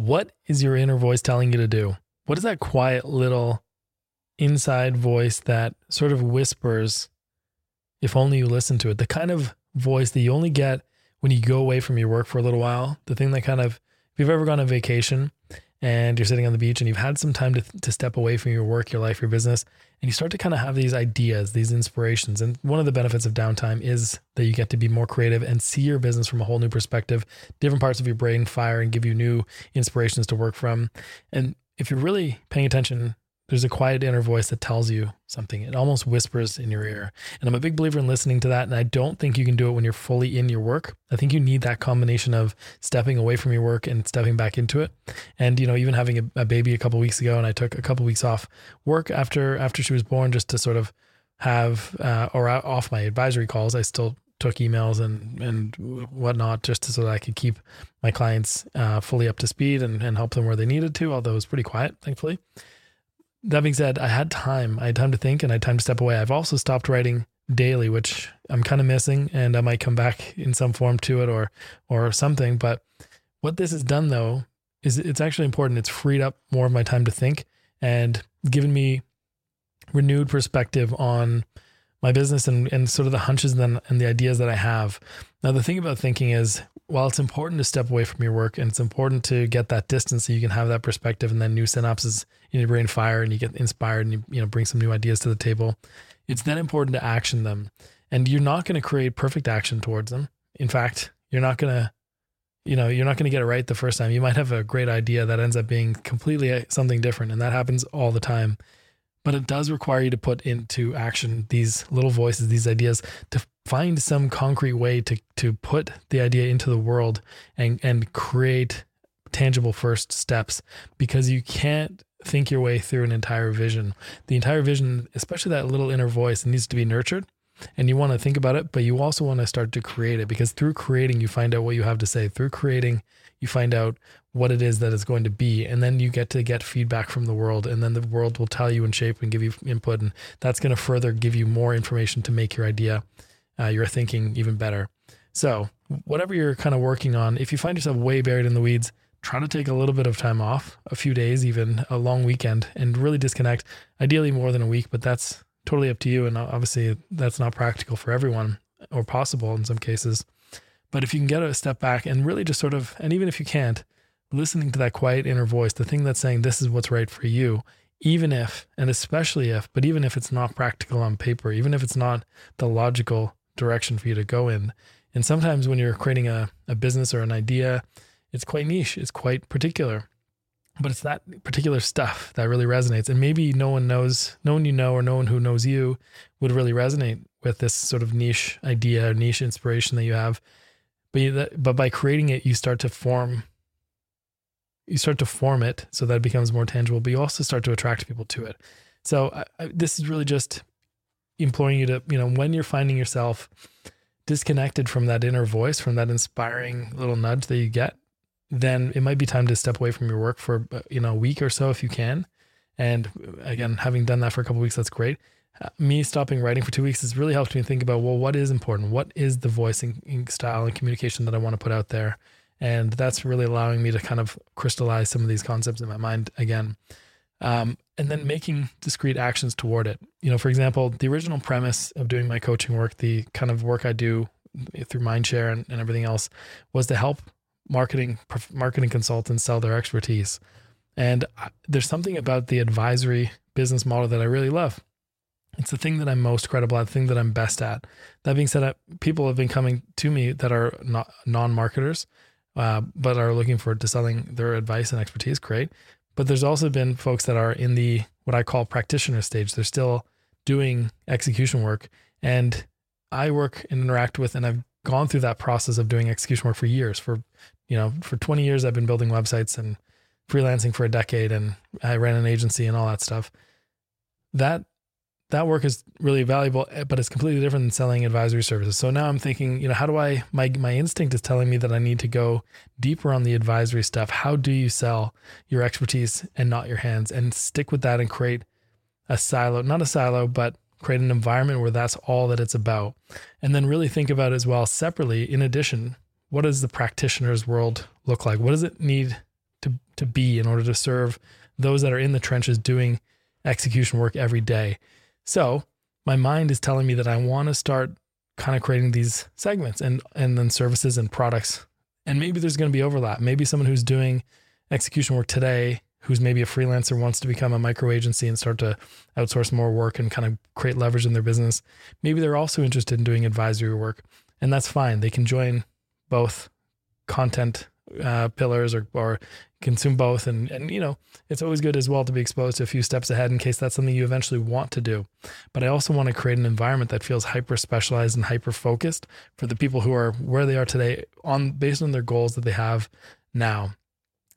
What is your inner voice telling you to do? What is that quiet little inside voice that sort of whispers, if only you listen to it? The kind of voice that you only get when you go away from your work for a little while. The thing that kind of, if you've ever gone on vacation and you're sitting on the beach and you've had some time to, to step away from your work, your life, your business, and you start to kind of have these ideas, these inspirations. And one of the benefits of downtime is that you get to be more creative and see your business from a whole new perspective. Different parts of your brain fire and give you new inspirations to work from. And if you're really paying attention there's a quiet inner voice that tells you something. It almost whispers in your ear. And I'm a big believer in listening to that. And I don't think you can do it when you're fully in your work. I think you need that combination of stepping away from your work and stepping back into it. And, you know, even having a, a baby a couple weeks ago, and I took a couple weeks off work after after she was born just to sort of have uh, or off my advisory calls. I still took emails and and whatnot just so that I could keep my clients uh, fully up to speed and, and help them where they needed to, although it was pretty quiet, thankfully that being said, I had time. I had time to think and I had time to step away. I've also stopped writing daily, which I'm kind of missing, and I might come back in some form to it or or something. But what this has done though is it's actually important. It's freed up more of my time to think and given me renewed perspective on my business and, and sort of the hunches and, and the ideas that I have. Now, the thing about thinking is while it's important to step away from your work and it's important to get that distance so you can have that perspective and then new synapses in your brain fire and you get inspired and you, you know bring some new ideas to the table it's then important to action them. And you're not going to create perfect action towards them. In fact you're not going to you know you're not going to get it right the first time. You might have a great idea that ends up being completely uh, something different and that happens all the time but it does require you to put into action these little voices these ideas to find some concrete way to to put the idea into the world and and create tangible first steps because you can't think your way through an entire vision. The entire vision, especially that little inner voice, needs to be nurtured and you want to think about it, but you also want to start to create it because through creating, you find out what you have to say. Through creating, you find out what it is that it's going to be. And then you get to get feedback from the world. And then the world will tell you and shape and give you input. And that's going to further give you more information to make your idea uh, your thinking even better. So, whatever you're kind of working on, if you find yourself way buried in the weeds, try to take a little bit of time off, a few days, even a long weekend, and really disconnect. Ideally, more than a week, but that's totally up to you. And obviously, that's not practical for everyone or possible in some cases. But if you can get a step back and really just sort of, and even if you can't, listening to that quiet inner voice, the thing that's saying this is what's right for you, even if, and especially if, but even if it's not practical on paper, even if it's not the logical direction for you to go in. And sometimes when you're creating a, a business or an idea, it's quite niche, it's quite particular. But it's that particular stuff that really resonates. And maybe no one knows, no one you know, or no one who knows you would really resonate with this sort of niche idea, or niche inspiration that you have. But, you, but by creating it, you start to form you start to form it so that it becomes more tangible, but you also start to attract people to it. So I, I, this is really just imploring you to, you know, when you're finding yourself disconnected from that inner voice, from that inspiring little nudge that you get, then it might be time to step away from your work for, uh, you know, a week or so if you can. And again, having done that for a couple weeks, that's great. Uh, me stopping writing for two weeks has really helped me think about, well, what is important? What is the voicing style and communication that I want to put out there? And that's really allowing me to kind of crystallize some of these concepts in my mind again um, and then making discrete actions toward it. You know, for example, the original premise of doing my coaching work, the kind of work I do through Mindshare and, and everything else, was to help marketing marketing consultants sell their expertise. And there's something about the advisory business model that I really love. It's the thing that I'm most credible at, the thing that I'm best at. That being said, people have been coming to me that are not non-marketers, uh, but are looking for to selling their advice and expertise. Great. But there's also been folks that are in the what I call practitioner stage. They're still doing execution work. And I work and interact with, and I've gone through that process of doing execution work for years. For, you know, for 20 years, I've been building websites and freelancing for a decade, and I ran an agency and all that stuff. That that work is really valuable, eh, but it's completely different than selling advisory services. So now I'm thinking, you know, how do I my my instinct is telling me that I need to go deeper on the advisory stuff. How do you sell your expertise and not your hands and stick with that and create a silo, not a silo, but create an environment where that's all that it's about. And then really think about as well separately in addition, what does the practitioner's world look like? What does it need to to be in order to serve those that are in the trenches doing execution work every day. So my mind is telling me that I want to start kind of creating these segments and and then services and products. And maybe there's going to be overlap. Maybe someone who's doing execution work today, who's maybe a freelancer, wants to become a micro agency and start to outsource more work and kind of create leverage in their business. Maybe they're also interested in doing advisory work, and that's fine. They can join both content uh, pillars or, or consume both. And, and, you know, it's always good as well to be exposed to a few steps ahead in case that's something you eventually want to do. But I also want to create an environment that feels hyper specialized and hyper focused for the people who are where they are today on based on their goals that they have now.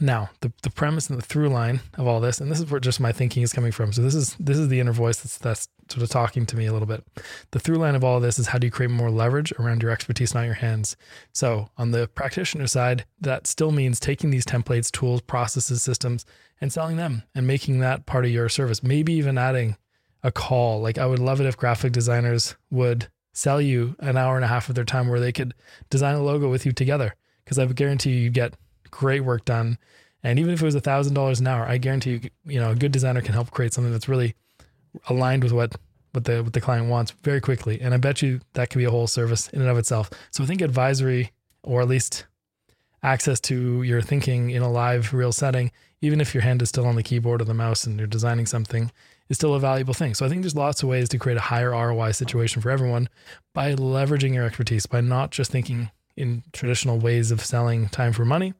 Now, the, the premise and the through line of all this, and this is where just my thinking is coming from. So this is this is the inner voice that's that's sort of talking to me a little bit. The through line of all of this is how do you create more leverage around your expertise, not your hands. So on the practitioner side, that still means taking these templates, tools, processes, systems, and selling them and making that part of your service. Maybe even adding a call. Like I would love it if graphic designers would sell you an hour and a half of their time where they could design a logo with you together. Because I would guarantee you, you get great work done. And even if it was a thousand dollars an hour, I guarantee you, you know, a good designer can help create something that's really aligned with what what the what the client wants very quickly. And I bet you that could be a whole service in and of itself. So I think advisory, or at least access to your thinking in a live real setting, even if your hand is still on the keyboard or the mouse and you're designing something, is still a valuable thing. So I think there's lots of ways to create a higher ROI situation for everyone by leveraging your expertise, by not just thinking in traditional ways of selling time for money,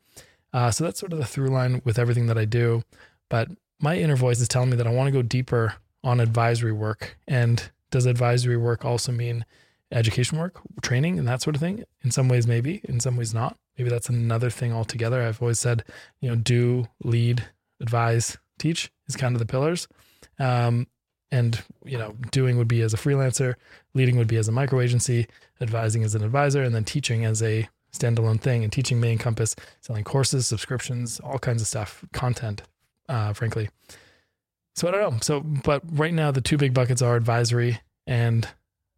uh, so that's sort of the through line with everything that I do. But my inner voice is telling me that I want to go deeper on advisory work. And does advisory work also mean education work, training, and that sort of thing? In some ways, maybe. In some ways, not. Maybe that's another thing altogether. I've always said, you know, do, lead, advise, teach is kind of the pillars. Um, and you know, doing would be as a freelancer, leading would be as a micro agency, advising as an advisor, and then teaching as a standalone thing. And teaching may encompass selling courses, subscriptions, all kinds of stuff, content, uh, frankly. So I don't know. So, but right now, the two big buckets are advisory and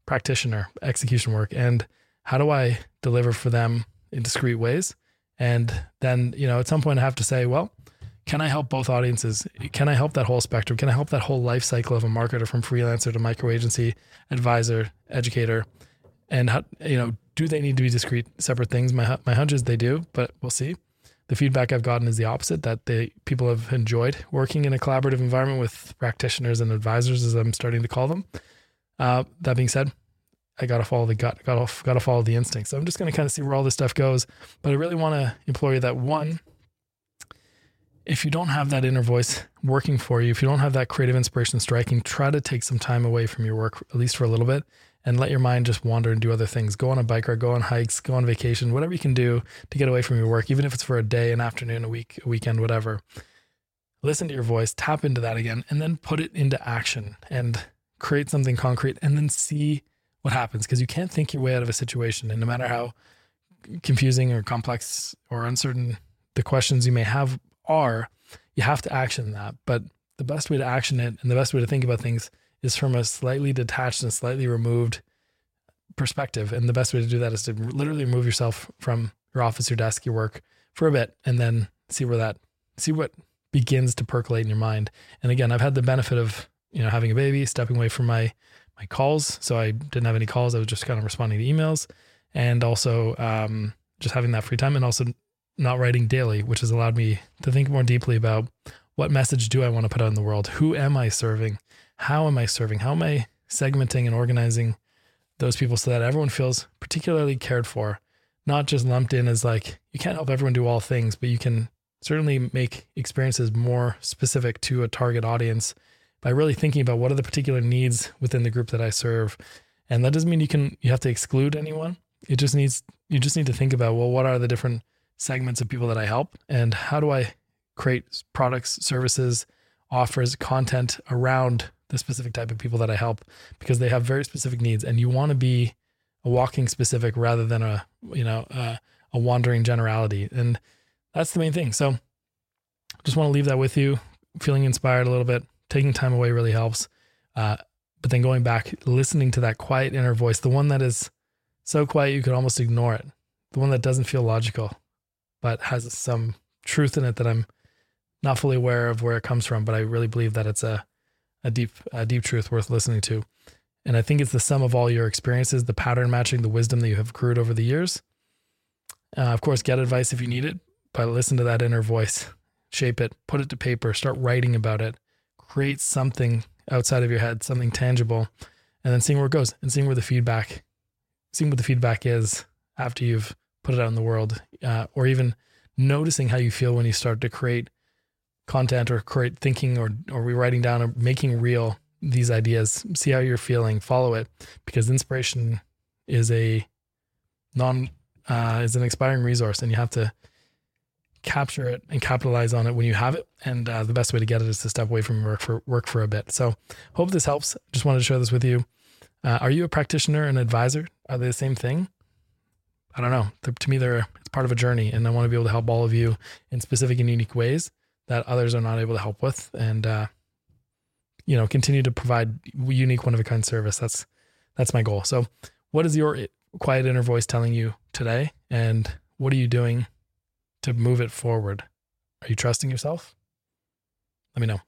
practitioner execution work. And how do I deliver for them in discrete ways? And then, you know, at some point, I have to say, well, can I help both audiences? Can I help that whole spectrum? Can I help that whole life cycle of a marketer from freelancer to micro agency, advisor, educator? And how, you know, do they need to be discrete, separate things? My my hunch is they do, but we'll see. The feedback I've gotten is the opposite that the people have enjoyed working in a collaborative environment with practitioners and advisors, as I'm starting to call them. Uh, that being said, I gotta follow the gut, gotta gotta follow the instinct. So I'm just gonna kind of see where all this stuff goes. But I really want to implore you that one, if you don't have that inner voice working for you, if you don't have that creative inspiration striking, try to take some time away from your work, at least for a little bit, and let your mind just wander and do other things. Go on a bike ride, go on hikes, go on vacation, whatever you can do to get away from your work, even if it's for a day, an afternoon, a week, a weekend, whatever. Listen to your voice, tap into that again, and then put it into action and create something concrete and then see what happens because you can't think your way out of a situation. And no matter how confusing or complex or uncertain the questions you may have are, you have to action that. But the best way to action it and the best way to think about things is from a slightly detached and slightly removed perspective. And the best way to do that is to literally remove yourself from your office, your desk, your work for a bit, and then see where that, see what begins to percolate in your mind. And again, I've had the benefit of, you know, having a baby, stepping away from my, my calls. So I didn't have any calls. I was just kind of responding to emails and also um, just having that free time and also not writing daily, which has allowed me to think more deeply about what message do I want to put out in the world? Who am I serving? how am I serving? How am I segmenting and organizing those people so that everyone feels particularly cared for, not just lumped in as like, you can't help everyone do all things, but you can certainly make experiences more specific to a target audience by really thinking about what are the particular needs within the group that I serve. And that doesn't mean you can you have to exclude anyone. It just needs you just need to think about well what are the different segments of people that I help and how do I create products, services, offers, content around the specific type of people that I help because they have very specific needs, and you want to be a walking specific rather than a you know a, a wandering generality, and that's the main thing. So, just want to leave that with you. Feeling inspired a little bit, taking time away really helps. Uh, but then going back, listening to that quiet inner voice, the one that is so quiet you could almost ignore it, the one that doesn't feel logical, but has some truth in it that I'm not fully aware of where it comes from, but I really believe that it's a a deep a deep truth worth listening to. And I think it's the sum of all your experiences, the pattern matching, the wisdom that you have accrued over the years. Uh, of course, get advice if you need it, but listen to that inner voice, shape it, put it to paper, start writing about it, create something outside of your head, something tangible, and then seeing where it goes and seeing where the feedback, seeing what the feedback is after you've put it out in the world, uh, or even noticing how you feel when you start to create content or create thinking or or rewriting down or making real these ideas. See how you're feeling, follow it, because inspiration is a non uh, is an expiring resource, and you have to capture it and capitalize on it when you have it. And uh, the best way to get it is to step away from work for work for a bit. So hope this helps. Just wanted to share this with you. Uh, are you a practitioner and advisor? Are they the same thing? I don't know. To me, they're it's part of a journey, and I want to be able to help all of you in specific and unique ways that others are not able to help with, and uh, you know, continue to provide unique, one of a kind service. That's that's my goal. So, what is your quiet inner voice telling you today, and what are you doing to move it forward? Are you trusting yourself? Let me know.